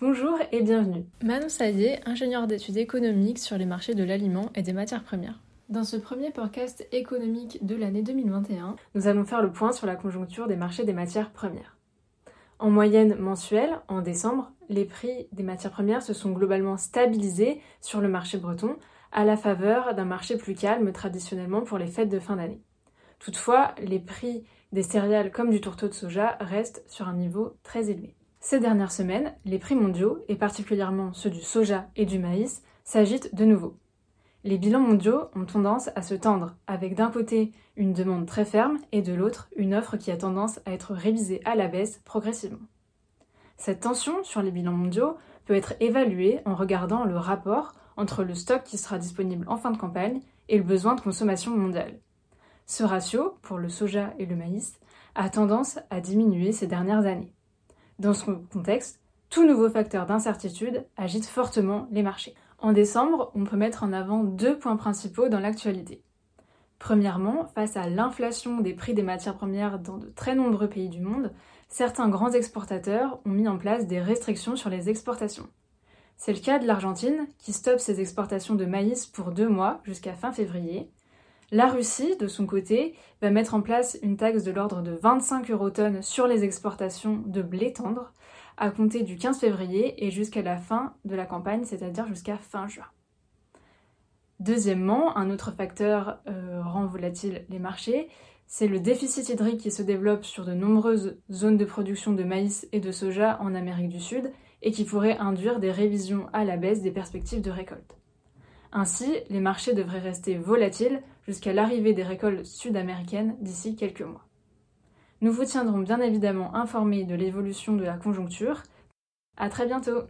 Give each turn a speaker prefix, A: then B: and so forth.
A: Bonjour et bienvenue.
B: Manon Sadier, ingénieure d'études économiques sur les marchés de l'aliment et des matières premières.
A: Dans ce premier podcast économique de l'année 2021, nous allons faire le point sur la conjoncture des marchés des matières premières. En moyenne mensuelle, en décembre, les prix des matières premières se sont globalement stabilisés sur le marché breton, à la faveur d'un marché plus calme traditionnellement pour les fêtes de fin d'année. Toutefois, les prix des céréales comme du tourteau de soja restent sur un niveau très élevé. Ces dernières semaines, les prix mondiaux, et particulièrement ceux du soja et du maïs, s'agitent de nouveau. Les bilans mondiaux ont tendance à se tendre, avec d'un côté une demande très ferme et de l'autre une offre qui a tendance à être révisée à la baisse progressivement. Cette tension sur les bilans mondiaux peut être évaluée en regardant le rapport entre le stock qui sera disponible en fin de campagne et le besoin de consommation mondiale. Ce ratio, pour le soja et le maïs, a tendance à diminuer ces dernières années. Dans ce contexte, tout nouveau facteur d'incertitude agite fortement les marchés. En décembre, on peut mettre en avant deux points principaux dans l'actualité. Premièrement, face à l'inflation des prix des matières premières dans de très nombreux pays du monde, certains grands exportateurs ont mis en place des restrictions sur les exportations. C'est le cas de l'Argentine, qui stoppe ses exportations de maïs pour deux mois jusqu'à fin février. La Russie, de son côté, va mettre en place une taxe de l'ordre de 25 eurotonnes sur les exportations de blé tendre, à compter du 15 février et jusqu'à la fin de la campagne, c'est-à-dire jusqu'à fin juin. Deuxièmement, un autre facteur euh, rend volatile les marchés, c'est le déficit hydrique qui se développe sur de nombreuses zones de production de maïs et de soja en Amérique du Sud et qui pourrait induire des révisions à la baisse des perspectives de récolte. Ainsi, les marchés devraient rester volatiles jusqu'à l'arrivée des récoltes sud-américaines d'ici quelques mois. Nous vous tiendrons bien évidemment informés de l'évolution de la conjoncture. À très bientôt!